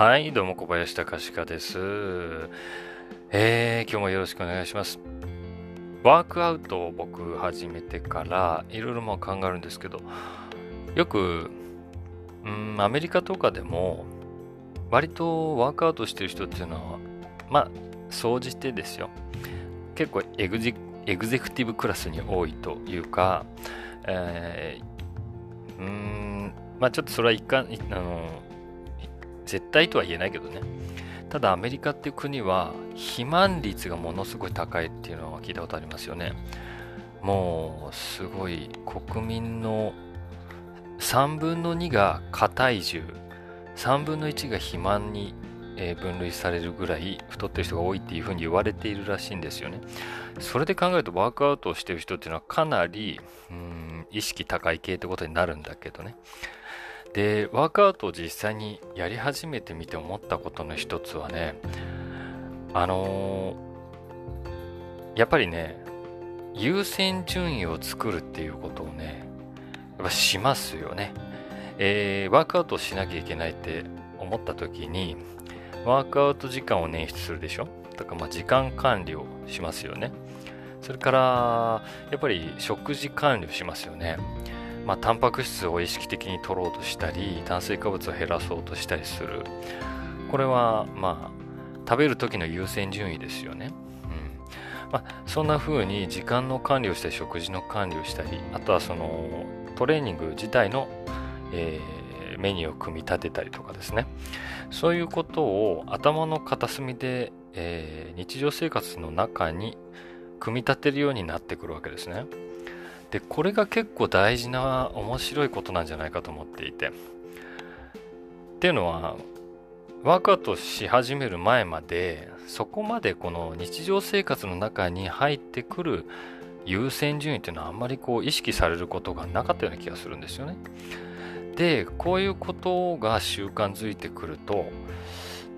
はい、どうも小林隆史です。えー、今日もよろしくお願いします。ワークアウトを僕始めてからいろいろも考えるんですけど、よく、うん、アメリカとかでも割とワークアウトしてる人っていうのは、まあ、総じてですよ。結構エグジエグゼクティブクラスに多いというか、えー、うん、まあちょっとそれは一貫、あの、絶対とは言えないけどね。ただアメリカっていう国は肥満率がものすごい高いっていうのは聞いたことありますよね。もうすごい国民の3分の2が過体重、3分の1が肥満に分類されるぐらい太ってる人が多いっていうふうに言われているらしいんですよね。それで考えるとワークアウトをしてる人っていうのはかなりうん意識高い系ってことになるんだけどね。で、ワークアウトを実際にやり始めてみて思ったことの一つはね、あのー、やっぱりね、優先順位を作るっていうことをね、やっぱしますよね。えー、ワークアウトしなきゃいけないって思った時に、ワークアウト時間を捻出するでしょ？だからまあ時間管理をしますよね。それから、やっぱり食事管理をしますよね。まあ、タンパク質を意識的に取ろうとしたり、炭水化物を減らそうとしたりする。これは、まあ、食べる時の優先順位ですよね。うんまあ、そんな風に時間の管理をしたり、食事の管理をしたり、あとはそのトレーニング自体の、えー、メニューを組み立てたりとかですね。そういうことを頭の片隅で、えー、日常生活の中に組み立てるようになってくるわけですね。で、これが結構大事な面白いことなんじゃないかと思っていて。っていうのは、ワークアウトし始める前まで、そこまでこの日常生活の中に入ってくる優先順位っていうのはあんまりこう意識されることがなかったような気がするんですよね。でこういうことが習慣づいてくると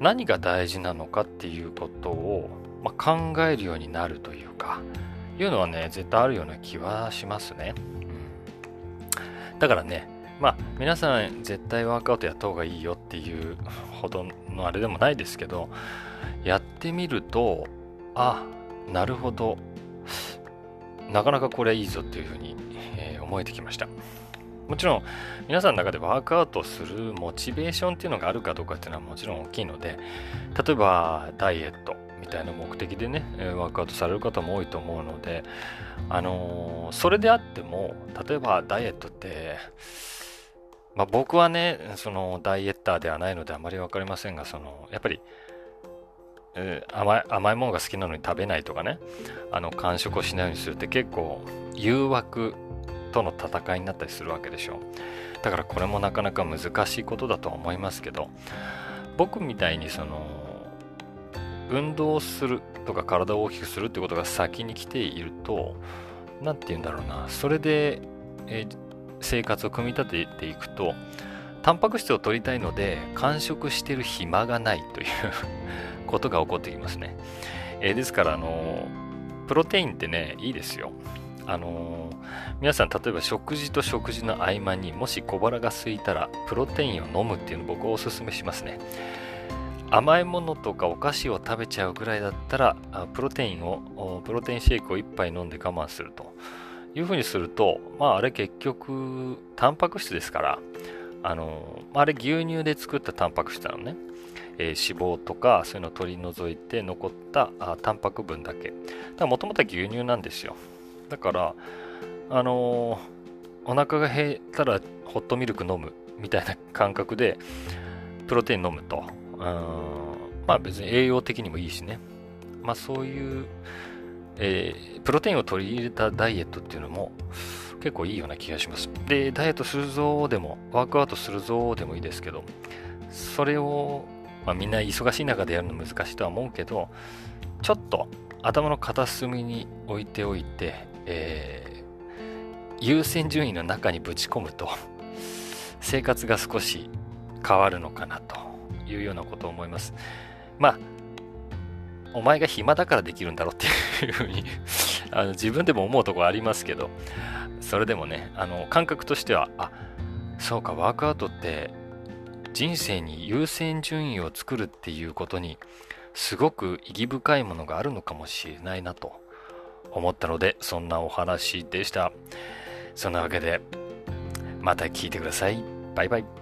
何が大事なのかっていうことを、まあ、考えるようになるというかいうのはね絶対あるような気はしますね、うん、だからねまあ皆さん絶対ワークアウトやった方がいいよっていう ほどのあれでもないですけどやってみるとあなるほど。なかなかこれいいぞっていうふうに、えー、思えてきました。もちろん皆さんの中でワークアウトするモチベーションっていうのがあるかどうかっていうのはもちろん大きいので例えばダイエット。みたいな目的でねワークアウトされる方も多いと思うのであのー、それであっても例えばダイエットってまあ、僕はねそのダイエッターではないのであまり分かりませんがそのやっぱりえー、甘い甘いものが好きなのに食べないとかねあの完食をしないようにするって結構誘惑との戦いになったりするわけでしょだからこれもなかなか難しいことだとは思いますけど僕みたいにその運動するとか体を大きくするってことが先に来ていると何て言うんだろうな。それで、えー、生活を組み立てていくとタンパク質を取りたいので完食してる暇がないという ことが起こってきますね、えー、ですからあのプロテインってねいいですよ。あの、皆さん例えば食事と食事の合間にもし小腹が空いたらプロテインを飲むっていうの僕はおすすめしますね。甘いものとかお菓子を食べちゃうぐらいだったらプロテインをプロテインシェイクを1杯飲んで我慢するというふうにするとまああれ結局タンパク質ですからあの、あれ牛乳で作ったタンパク質なのねえー、脂肪とかそういうのを取り除いて残ったあタンパク分だけだ。もともとは牛乳なんですよ。だから、あのー、お腹が減ったらホットミルク飲むみたいな感覚で、プロテイン飲むと、まあ別に栄養的にもいいしね。まあそういう、えー、プロテインを取り入れたダイエットっていうのも結構いいような気がします。で、ダイエットするぞでも、ワークアウトするぞでもいいですけど、それを、まあ、みんな忙しい中でやるの難しいとは思うけど、ちょっと頭の片隅に置いておいて、えー、優先順位の中にぶち込むと生活が少し変わるのかなというようなことを思います。まあ、お前が暇だからできるんだろうっていうふうにあの自分でも思うとこありますけど、それでもね、あの感覚としては、あそうか、ワークアウトって人生に優先順位を作るっていうことにすごく意義深いものがあるのかもしれないなと思ったので、そんなお話でした。そんなわけで、また聞いてください。バイバイ。